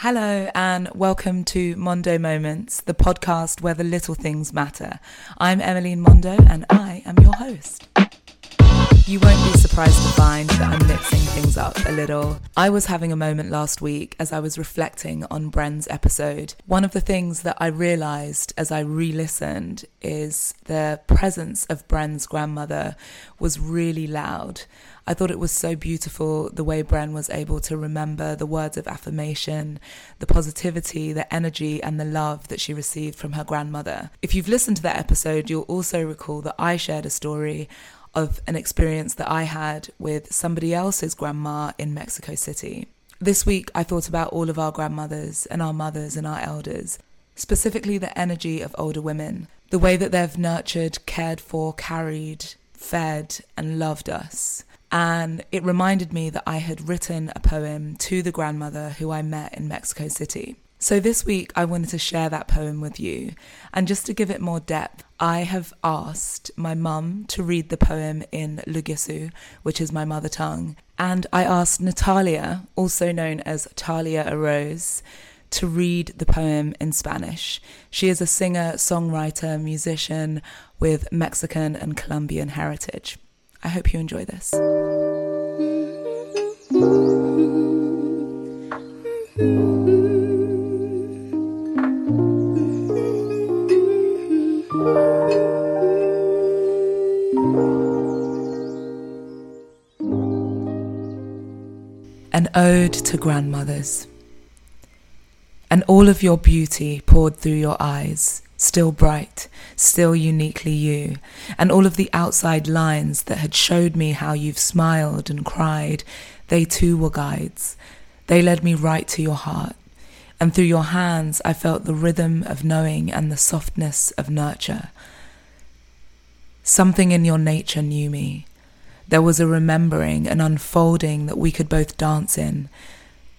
Hello, and welcome to Mondo Moments, the podcast where the little things matter. I'm Emilyne Mondo, and I am your host. You won't be surprised to find that I'm mixing things up a little. I was having a moment last week as I was reflecting on Bren's episode. One of the things that I realised as I re listened is the presence of Bren's grandmother was really loud. I thought it was so beautiful the way Bren was able to remember the words of affirmation, the positivity, the energy, and the love that she received from her grandmother. If you've listened to that episode, you'll also recall that I shared a story of an experience that I had with somebody else's grandma in Mexico City. This week, I thought about all of our grandmothers and our mothers and our elders, specifically the energy of older women, the way that they've nurtured, cared for, carried, fed, and loved us. And it reminded me that I had written a poem to the grandmother who I met in Mexico City. So this week, I wanted to share that poem with you. And just to give it more depth, I have asked my mum to read the poem in Lugisu, which is my mother tongue. And I asked Natalia, also known as Talia Arose, to read the poem in Spanish. She is a singer, songwriter, musician with Mexican and Colombian heritage. I hope you enjoy this. An ode to grandmothers. And all of your beauty poured through your eyes, still bright, still uniquely you, and all of the outside lines that had showed me how you've smiled and cried, they too were guides. They led me right to your heart, and through your hands I felt the rhythm of knowing and the softness of nurture. Something in your nature knew me, there was a remembering, an unfolding that we could both dance in,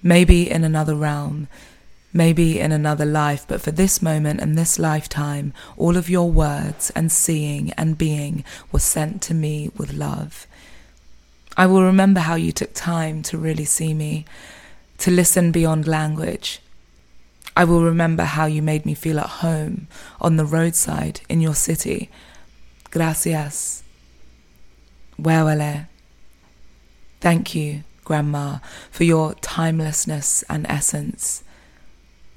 maybe in another realm, maybe in another life, but for this moment and this lifetime, all of your words and seeing and being were sent to me with love. I will remember how you took time to really see me, to listen beyond language. I will remember how you made me feel at home on the roadside in your city. Gracias. Wewele. Thank you, Grandma, for your timelessness and essence,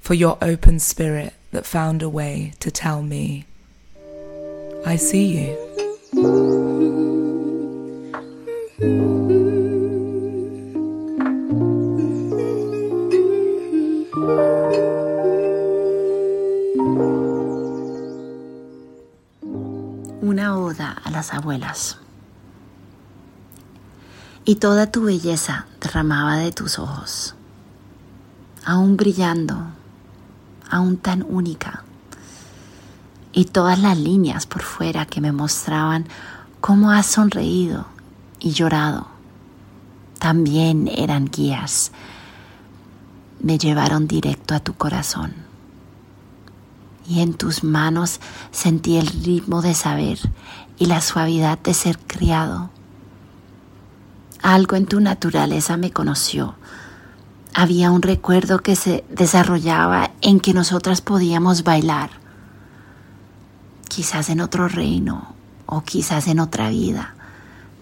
for your open spirit that found a way to tell me, I see you. Una oda a las abuelas. y toda tu belleza derramaba de tus ojos, aún brillando, aún tan única, y todas las líneas por fuera que me mostraban cómo has sonreído y llorado, también eran guías, me llevaron directo a tu corazón. Y en tus manos sentí el ritmo de saber y la suavidad de ser criado algo en tu naturaleza me conoció. Había un recuerdo que se desarrollaba en que nosotras podíamos bailar, quizás en otro reino o quizás en otra vida,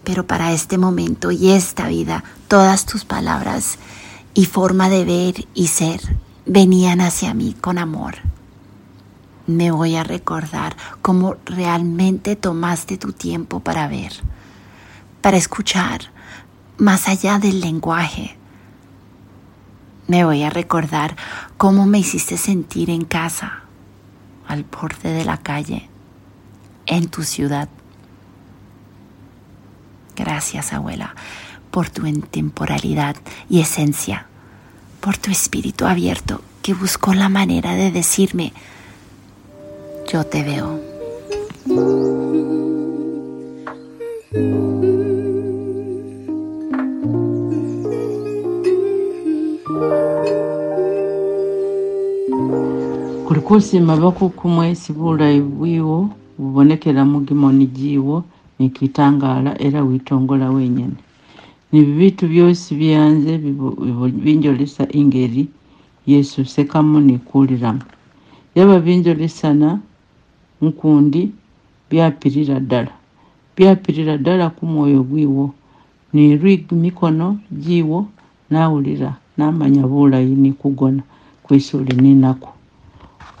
pero para este momento y esta vida, todas tus palabras y forma de ver y ser venían hacia mí con amor. Me voy a recordar cómo realmente tomaste tu tiempo para ver, para escuchar, más allá del lenguaje. Me voy a recordar cómo me hiciste sentir en casa, al borde de la calle, en tu ciudad. Gracias, abuela, por tu intemporalidad y esencia, por tu espíritu abierto que buscó la manera de decirme, yo te veo. Okusiima bakukumwesi bulayi bwiwo bubonekera mu gimoni giiwo nekiitangaala era witongola wenyene Ni vitu byosi byeyanze binjolesa ingeri Yesu sekamu ni kuwuliramu. Binjolesana nkundi byapirira ddala, byapirira ddala kumwoyo gwiwo ni mikono giiwo n'awulira n'amanya bulayi ni kugona kwesi olina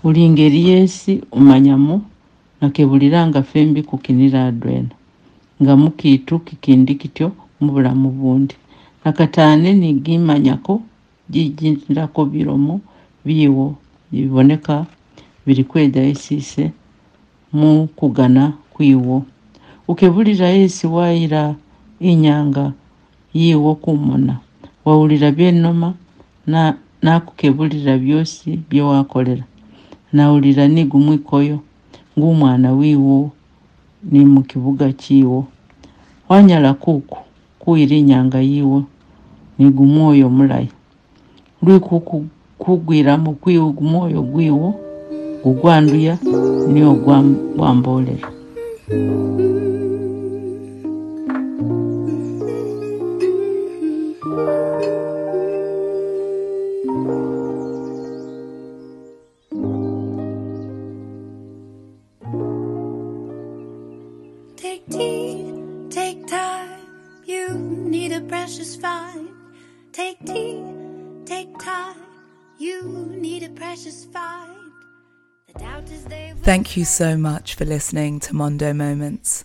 uli ngeri yesi umanyamu nakebuliranga fembi kukinira adwena. Nga mukitu kikindi kityo mubulamu bundi nakatane nigimanyako jijirako bilomo biwo. Biboneka biri kweda esise mu kugana kwiwo. Ukebulira yesi wayira inyanga yiwo kumona. Wawulira byenoma na nakukebulira byosi byewakolera nawulira nigumwikoyo ng'umwana wiwo ni mukibuga kiwo. Wanyala kuku kuyira inyanga yiwo nigumwoyo mulayi. Lwikuku kugwiramu kwiwo gumwoyo gwiwo gugwanduya niyo gwam- a precious find. Take tea, take time. You need a precious find. The doubt is they Thank you so much for listening to Mondo Moments.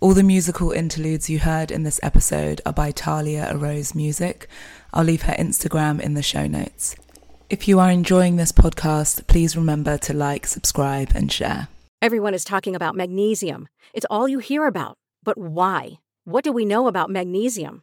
All the musical interludes you heard in this episode are by Talia Arose Music. I'll leave her Instagram in the show notes. If you are enjoying this podcast, please remember to like, subscribe, and share. Everyone is talking about magnesium. It's all you hear about. But why? What do we know about magnesium?